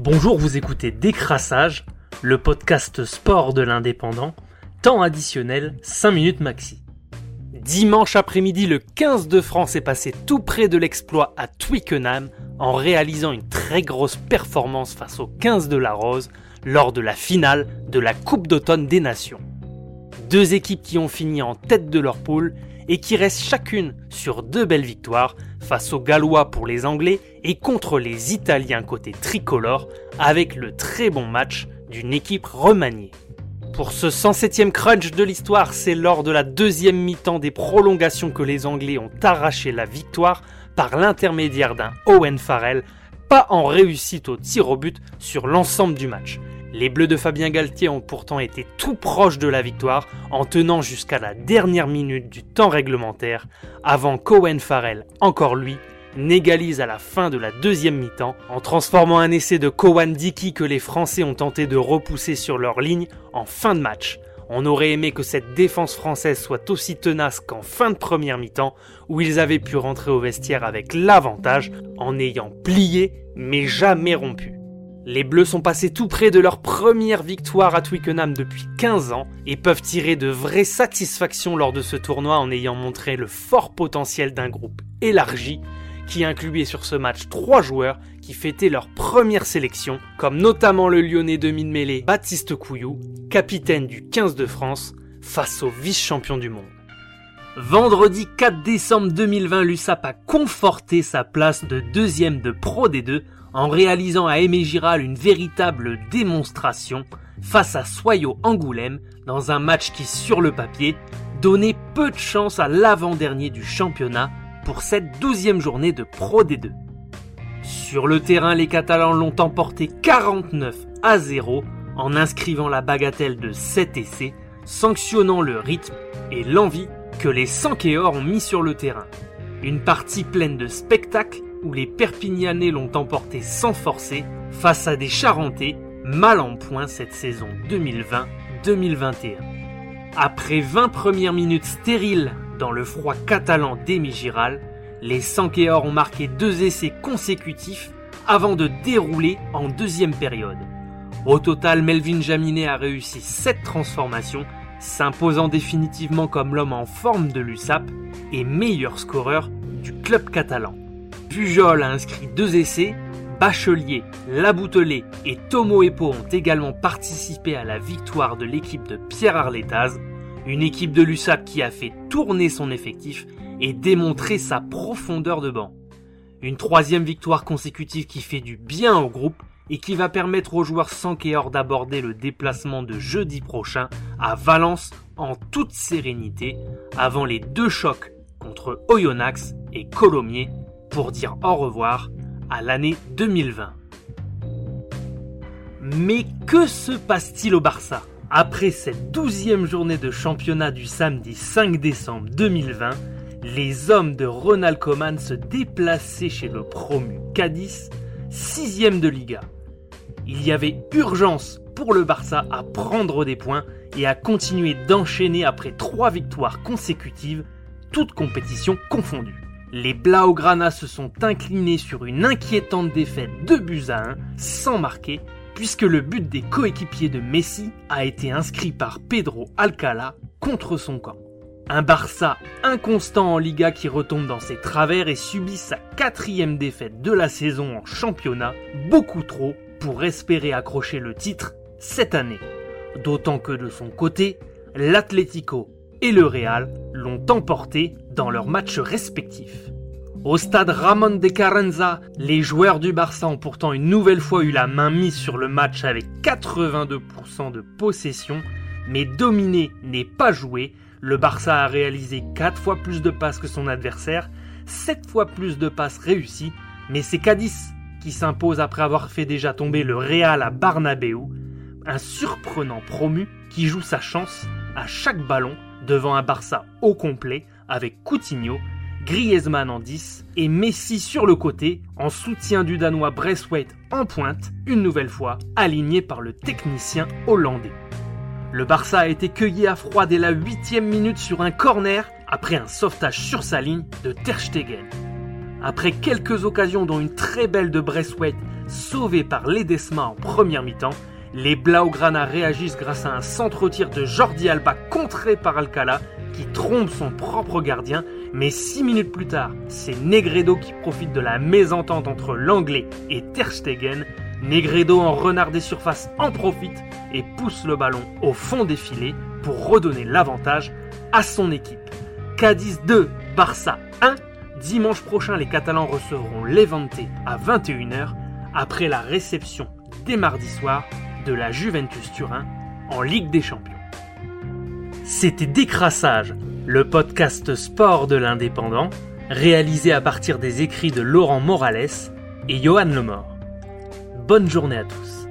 Bonjour, vous écoutez Décrassage, le podcast sport de l'indépendant, temps additionnel 5 minutes maxi. Dimanche après-midi, le 15 de France est passé tout près de l'exploit à Twickenham en réalisant une très grosse performance face au 15 de la Rose lors de la finale de la Coupe d'automne des Nations. Deux équipes qui ont fini en tête de leur poule et qui restent chacune sur deux belles victoires face aux Gallois pour les Anglais et contre les Italiens côté tricolore avec le très bon match d'une équipe remaniée. Pour ce 107e crunch de l'histoire, c'est lors de la deuxième mi-temps des prolongations que les Anglais ont arraché la victoire par l'intermédiaire d'un Owen Farrell, pas en réussite au tir au but sur l'ensemble du match. Les Bleus de Fabien Galtier ont pourtant été tout proches de la victoire en tenant jusqu'à la dernière minute du temps réglementaire avant qu'Owen Farrell, encore lui, n'égalise à la fin de la deuxième mi-temps en transformant un essai de Kowan Dickey que les Français ont tenté de repousser sur leur ligne en fin de match. On aurait aimé que cette défense française soit aussi tenace qu'en fin de première mi-temps où ils avaient pu rentrer au vestiaire avec l'avantage en ayant plié mais jamais rompu. Les Bleus sont passés tout près de leur première victoire à Twickenham depuis 15 ans et peuvent tirer de vraies satisfactions lors de ce tournoi en ayant montré le fort potentiel d'un groupe élargi qui incluait sur ce match trois joueurs qui fêtaient leur première sélection, comme notamment le lyonnais demi-mêlée Baptiste Couillou, capitaine du 15 de France, face au vice-champion du monde. Vendredi 4 décembre 2020, l'USAP a conforté sa place de deuxième de Pro D2 en réalisant à Aimé Giral une véritable démonstration face à Soyo Angoulême dans un match qui, sur le papier, donnait peu de chance à l'avant-dernier du championnat pour cette douzième journée de Pro D2. Sur le terrain, les Catalans l'ont emporté 49 à 0 en inscrivant la bagatelle de 7 essais, sanctionnant le rythme et l'envie que les Sankéors ont mis sur le terrain. Une partie pleine de spectacles où les Perpignanais l'ont emporté sans forcer face à des Charentais mal en point cette saison 2020-2021. Après 20 premières minutes stériles dans le froid catalan d'Emigiral, les Sankéors ont marqué deux essais consécutifs avant de dérouler en deuxième période. Au total, Melvin Jaminet a réussi 7 transformations, s'imposant définitivement comme l'homme en forme de l'USAP et meilleur scoreur du club catalan. Pujol a inscrit deux essais, Bachelier, Laboutelet et Tomo Epo ont également participé à la victoire de l'équipe de Pierre Arletaz, une équipe de l'USAP qui a fait tourner son effectif et démontrer sa profondeur de banc. Une troisième victoire consécutive qui fait du bien au groupe et qui va permettre aux joueurs Sankéor d'aborder le déplacement de jeudi prochain à Valence en toute sérénité avant les deux chocs contre Oyonnax et Colomiers pour dire au revoir à l'année 2020. Mais que se passe-t-il au Barça Après cette douzième journée de championnat du samedi 5 décembre 2020, les hommes de Ronald Koeman se déplaçaient chez le promu Cadiz, sixième de Liga. Il y avait urgence pour le Barça à prendre des points et à continuer d'enchaîner après trois victoires consécutives, toutes compétitions confondues. Les Blaugrana se sont inclinés sur une inquiétante défaite de buts à 1 sans marquer puisque le but des coéquipiers de Messi a été inscrit par Pedro Alcala contre son camp. Un Barça inconstant en Liga qui retombe dans ses travers et subit sa quatrième défaite de la saison en championnat, beaucoup trop pour espérer accrocher le titre cette année. D'autant que de son côté, l'Atlético et le Real l'ont emporté dans leurs matchs respectifs. Au stade Ramon de Carranza, les joueurs du Barça ont pourtant une nouvelle fois eu la main mise sur le match avec 82% de possession, mais dominer n'est pas joué. Le Barça a réalisé 4 fois plus de passes que son adversaire, 7 fois plus de passes réussies, mais c'est Cadiz qui s'impose après avoir fait déjà tomber le Real à Barnabeu, un surprenant promu qui joue sa chance à chaque ballon devant un Barça au complet avec Coutinho, Griezmann en 10 et Messi sur le côté en soutien du Danois Braithwaite en pointe, une nouvelle fois aligné par le technicien hollandais. Le Barça a été cueilli à froid dès la 8 minute sur un corner après un sauvetage sur sa ligne de Ter Stegen. Après quelques occasions dont une très belle de Braithwaite, sauvés par l'Edesma en première mi-temps, les Blaugrana réagissent grâce à un centre-tir de Jordi Alba contré par Alcala qui trompe son propre gardien, mais six minutes plus tard, c'est Negredo qui profite de la mésentente entre l'Anglais et Ter Stegen. Negredo en renard des surfaces en profite et pousse le ballon au fond des filets pour redonner l'avantage à son équipe. Cadiz 2, Barça 1. Dimanche prochain, les Catalans recevront Levante à 21h après la réception dès mardi soir de la Juventus Turin en Ligue des Champions. C'était Décrassage, le podcast sport de l'indépendant, réalisé à partir des écrits de Laurent Morales et Johan Lemort. Bonne journée à tous.